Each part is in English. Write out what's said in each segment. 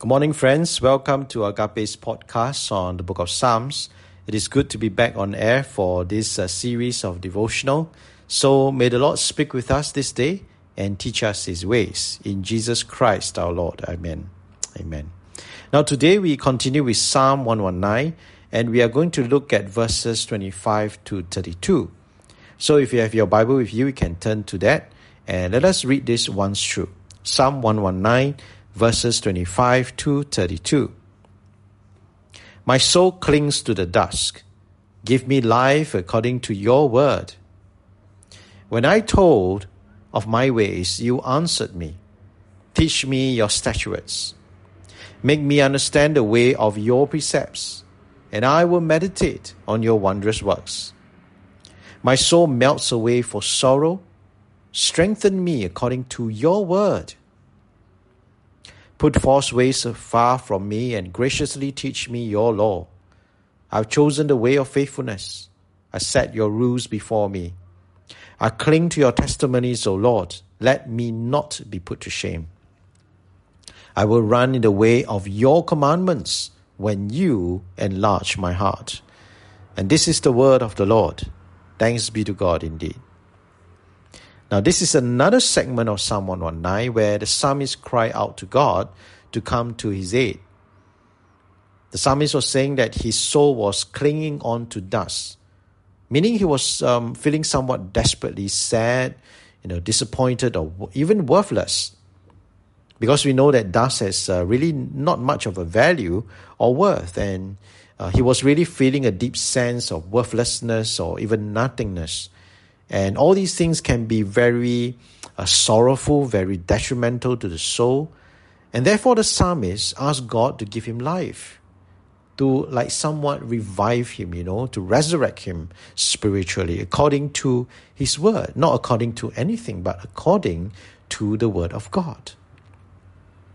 Good morning, friends. Welcome to Agape's podcast on the book of Psalms. It is good to be back on air for this uh, series of devotional. So may the Lord speak with us this day and teach us his ways. In Jesus Christ our Lord. Amen. Amen. Now, today we continue with Psalm 119 and we are going to look at verses 25 to 32. So if you have your Bible with you, you can turn to that and let us read this once through. Psalm 119 verses 25 to 32. My soul clings to the dusk. Give me life according to your word. When I told of my ways, you answered me. Teach me your statutes. Make me understand the way of your precepts, and I will meditate on your wondrous works. My soul melts away for sorrow. Strengthen me according to your word. Put false ways far from me and graciously teach me your law. I've chosen the way of faithfulness. I set your rules before me. I cling to your testimonies, O Lord. Let me not be put to shame. I will run in the way of your commandments when you enlarge my heart. And this is the word of the Lord. Thanks be to God indeed. Now, this is another segment of Psalm 119 where the psalmist cry out to God to come to his aid. The psalmist was saying that his soul was clinging on to dust, meaning he was um, feeling somewhat desperately sad, you know, disappointed, or even worthless. Because we know that dust has uh, really not much of a value or worth, and uh, he was really feeling a deep sense of worthlessness or even nothingness. And all these things can be very uh, sorrowful, very detrimental to the soul. And therefore, the psalmist asked God to give him life, to like somewhat revive him, you know, to resurrect him spiritually according to his word, not according to anything, but according to the word of God.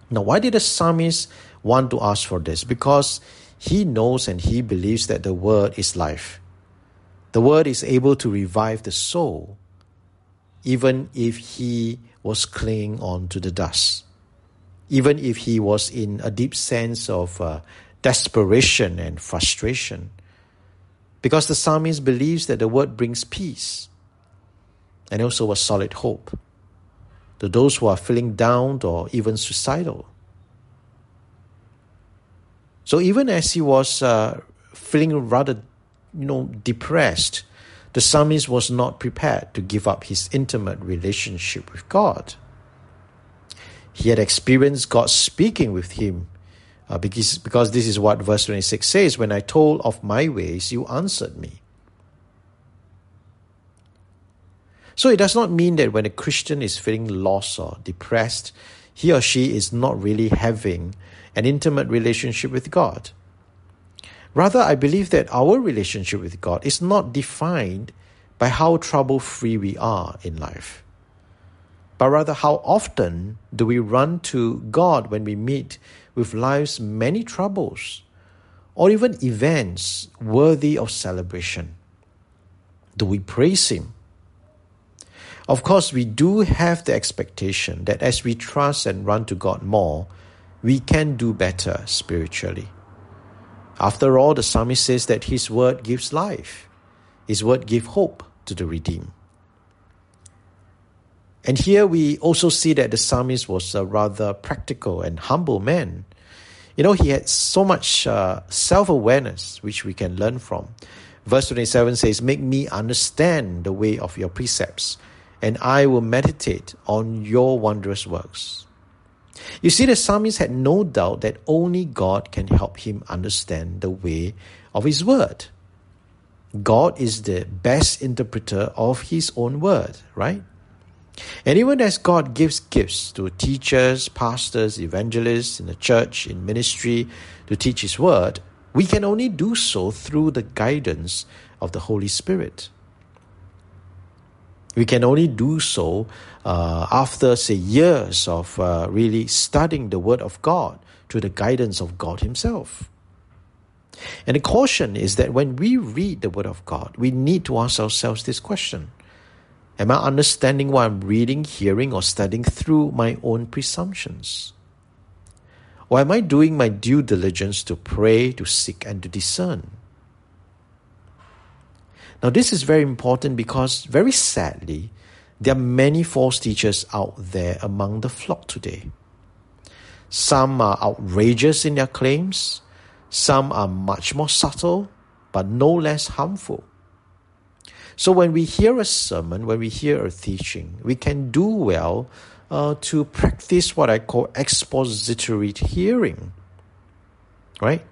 Now, why did the psalmist want to ask for this? Because he knows and he believes that the word is life. The word is able to revive the soul, even if he was clinging on to the dust, even if he was in a deep sense of uh, desperation and frustration. Because the psalmist believes that the word brings peace and also a solid hope to those who are feeling down or even suicidal. So even as he was uh, feeling rather you know, depressed, the psalmist was not prepared to give up his intimate relationship with God. He had experienced God speaking with him uh, because, because this is what verse 26 says When I told of my ways, you answered me. So it does not mean that when a Christian is feeling lost or depressed, he or she is not really having an intimate relationship with God. Rather, I believe that our relationship with God is not defined by how trouble free we are in life, but rather how often do we run to God when we meet with life's many troubles or even events worthy of celebration? Do we praise Him? Of course, we do have the expectation that as we trust and run to God more, we can do better spiritually. After all, the psalmist says that his word gives life, his word gives hope to the redeemed. And here we also see that the psalmist was a rather practical and humble man. You know, he had so much uh, self awareness, which we can learn from. Verse 27 says, Make me understand the way of your precepts, and I will meditate on your wondrous works. You see, the psalmist had no doubt that only God can help him understand the way of his word. God is the best interpreter of his own word, right? And even as God gives gifts to teachers, pastors, evangelists in the church, in ministry to teach his word, we can only do so through the guidance of the Holy Spirit. We can only do so uh, after, say, years of uh, really studying the Word of God through the guidance of God Himself. And the caution is that when we read the Word of God, we need to ask ourselves this question Am I understanding what I'm reading, hearing, or studying through my own presumptions? Or am I doing my due diligence to pray, to seek, and to discern? Now, this is very important because, very sadly, there are many false teachers out there among the flock today. Some are outrageous in their claims, some are much more subtle, but no less harmful. So, when we hear a sermon, when we hear a teaching, we can do well uh, to practice what I call expository hearing. Right?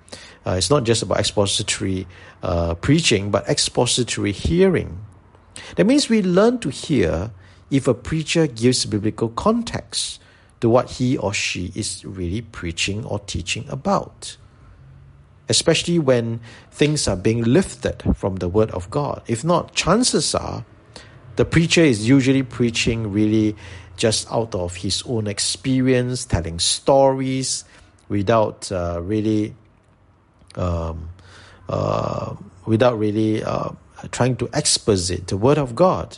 Uh, it's not just about expository uh, preaching, but expository hearing. That means we learn to hear if a preacher gives biblical context to what he or she is really preaching or teaching about. Especially when things are being lifted from the Word of God. If not, chances are the preacher is usually preaching really just out of his own experience, telling stories without uh, really, um, uh, without really uh, trying to exposit the word of God,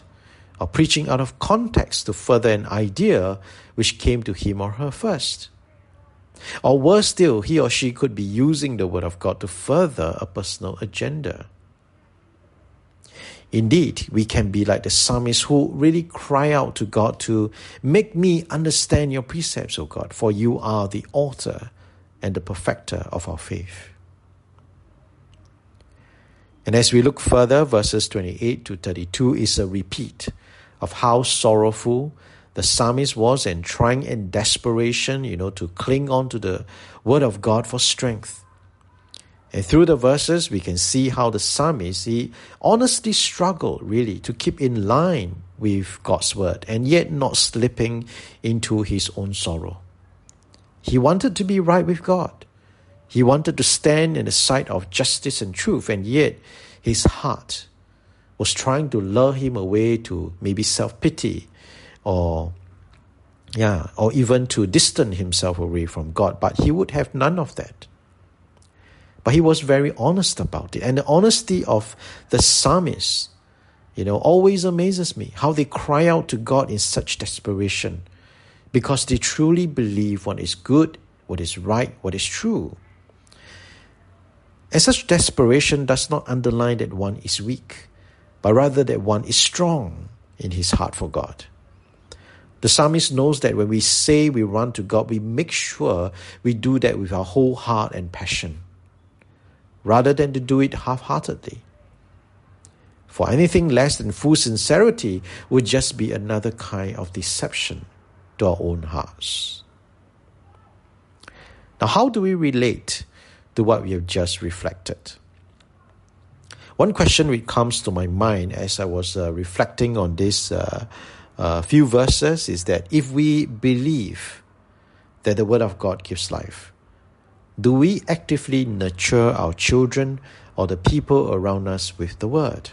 or preaching out of context to further an idea which came to him or her first. Or worse still, he or she could be using the word of God to further a personal agenda. Indeed, we can be like the psalmist who really cry out to God to make me understand your precepts, O God, for you are the author and the perfecter of our faith. And as we look further, verses 28 to 32 is a repeat of how sorrowful the psalmist was and trying in desperation, you know, to cling on to the word of God for strength. And through the verses, we can see how the psalmist, he honestly struggled really to keep in line with God's word and yet not slipping into his own sorrow. He wanted to be right with God. He wanted to stand in the sight of justice and truth, and yet his heart was trying to lure him away to maybe self pity or yeah, or even to distance himself away from God. But he would have none of that. But he was very honest about it. And the honesty of the psalmist, you know, always amazes me how they cry out to God in such desperation because they truly believe what is good, what is right, what is true. And such desperation does not underline that one is weak, but rather that one is strong in his heart for God. The psalmist knows that when we say we run to God, we make sure we do that with our whole heart and passion rather than to do it half heartedly. For anything less than full sincerity would just be another kind of deception to our own hearts. Now, how do we relate to what we have just reflected? One question which comes to my mind as I was uh, reflecting on this uh, uh, few verses is that if we believe that the Word of God gives life, do we actively nurture our children or the people around us with the word?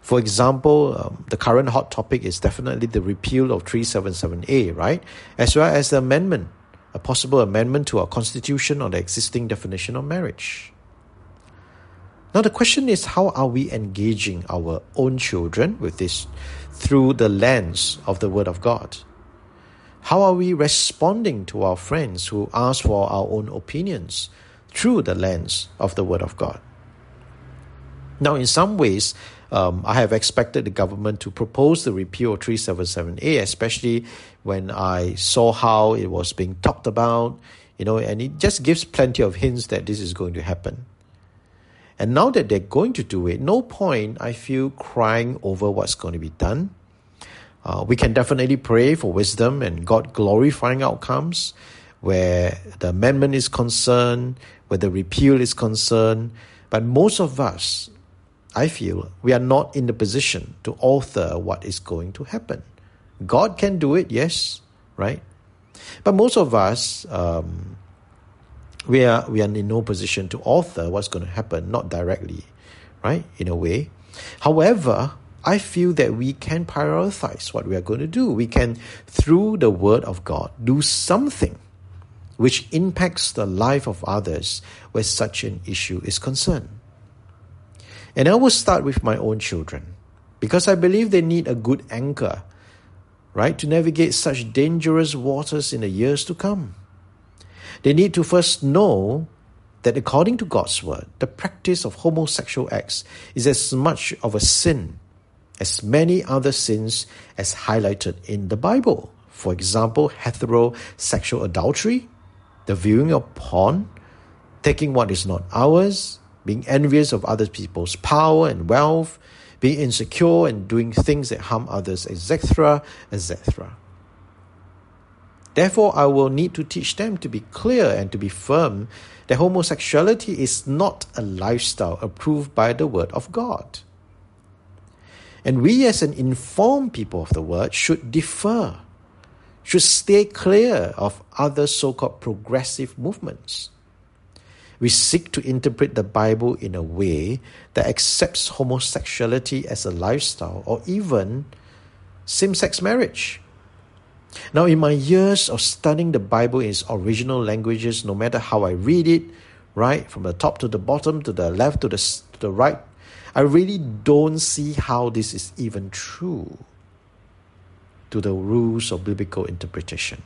For example, um, the current hot topic is definitely the repeal of 377A, right? As well as the amendment, a possible amendment to our constitution on the existing definition of marriage. Now, the question is how are we engaging our own children with this through the lens of the Word of God? How are we responding to our friends who ask for our own opinions through the lens of the Word of God? Now, in some ways, um, I have expected the government to propose the repeal of 377A, especially when I saw how it was being talked about, you know, and it just gives plenty of hints that this is going to happen. And now that they're going to do it, no point I feel crying over what's going to be done. Uh, we can definitely pray for wisdom and God glorifying outcomes where the amendment is concerned, where the repeal is concerned. But most of us, I feel, we are not in the position to author what is going to happen. God can do it, yes, right? But most of us, um, we are we are in no position to author what's going to happen, not directly, right? In a way. However, I feel that we can prioritize what we are going to do. We can, through the Word of God, do something which impacts the life of others where such an issue is concerned. And I will start with my own children because I believe they need a good anchor, right, to navigate such dangerous waters in the years to come. They need to first know that according to God's word, the practice of homosexual acts is as much of a sin as many other sins as highlighted in the Bible. For example, heterosexual adultery, the viewing of porn, taking what is not ours, being envious of other people's power and wealth, being insecure and doing things that harm others, etc., etc. Therefore, I will need to teach them to be clear and to be firm that homosexuality is not a lifestyle approved by the Word of God. And we, as an informed people of the Word, should defer, should stay clear of other so called progressive movements. We seek to interpret the Bible in a way that accepts homosexuality as a lifestyle or even same sex marriage. Now, in my years of studying the Bible in its original languages, no matter how I read it, right, from the top to the bottom, to the left to the, to the right, I really don't see how this is even true to the rules of biblical interpretation.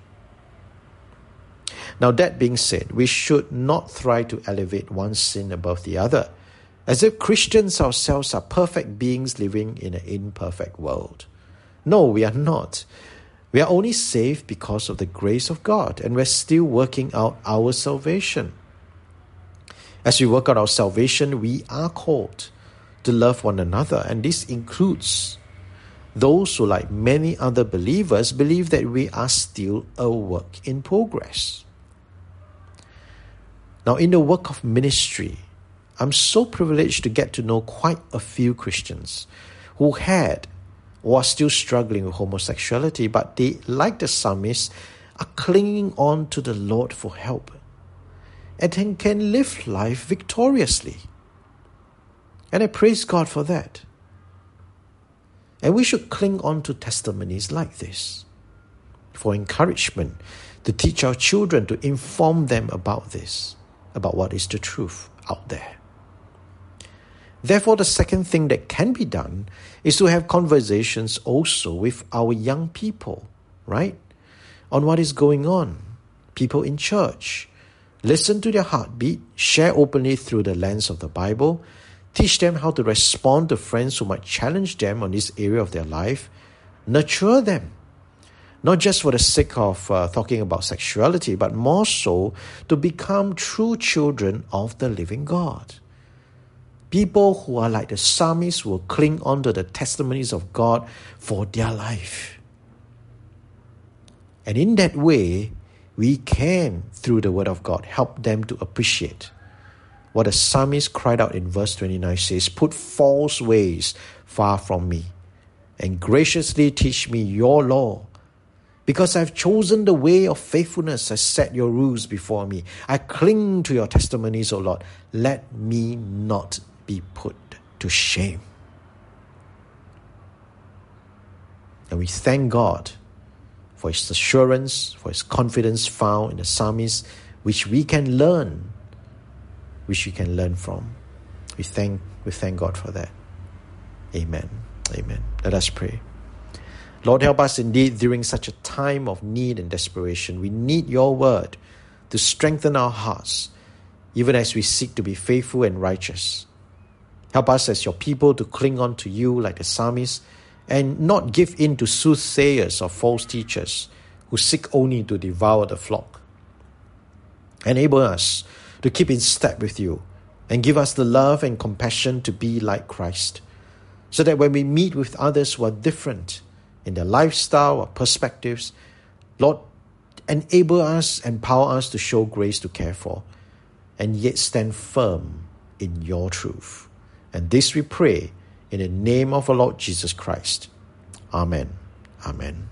Now, that being said, we should not try to elevate one sin above the other, as if Christians ourselves are perfect beings living in an imperfect world. No, we are not. We are only saved because of the grace of God, and we're still working out our salvation. As we work out our salvation, we are called to love one another, and this includes those who, like many other believers, believe that we are still a work in progress. Now, in the work of ministry, I'm so privileged to get to know quite a few Christians who had or are still struggling with homosexuality, but they, like the psalmist, are clinging on to the Lord for help and can live life victoriously. And I praise God for that. And we should cling on to testimonies like this for encouragement, to teach our children, to inform them about this, about what is the truth out there. Therefore, the second thing that can be done is to have conversations also with our young people, right? On what is going on, people in church. Listen to their heartbeat, share openly through the lens of the Bible, teach them how to respond to friends who might challenge them on this area of their life, nurture them. Not just for the sake of uh, talking about sexuality, but more so to become true children of the living God. People who are like the psalmist will cling on to the testimonies of God for their life. And in that way, we can, through the Word of God, help them to appreciate what the psalmist cried out in verse 29 says, Put false ways far from me, and graciously teach me your law. Because I've chosen the way of faithfulness, I set your rules before me. I cling to your testimonies, O Lord. Let me not be put to shame. And we thank God for his assurance, for his confidence found in the psalmist, which we can learn, which we can learn from. We thank, we thank God for that. Amen. Amen. Let us pray. Lord, help us indeed during such a time of need and desperation. We need your word to strengthen our hearts, even as we seek to be faithful and righteous. Help us as your people to cling on to you like the psalmist and not give in to soothsayers or false teachers who seek only to devour the flock. Enable us to keep in step with you and give us the love and compassion to be like Christ, so that when we meet with others who are different in their lifestyle or perspectives, Lord, enable us, empower us to show grace to care for, and yet stand firm in your truth. And this we pray in the name of our Lord Jesus Christ. Amen. Amen.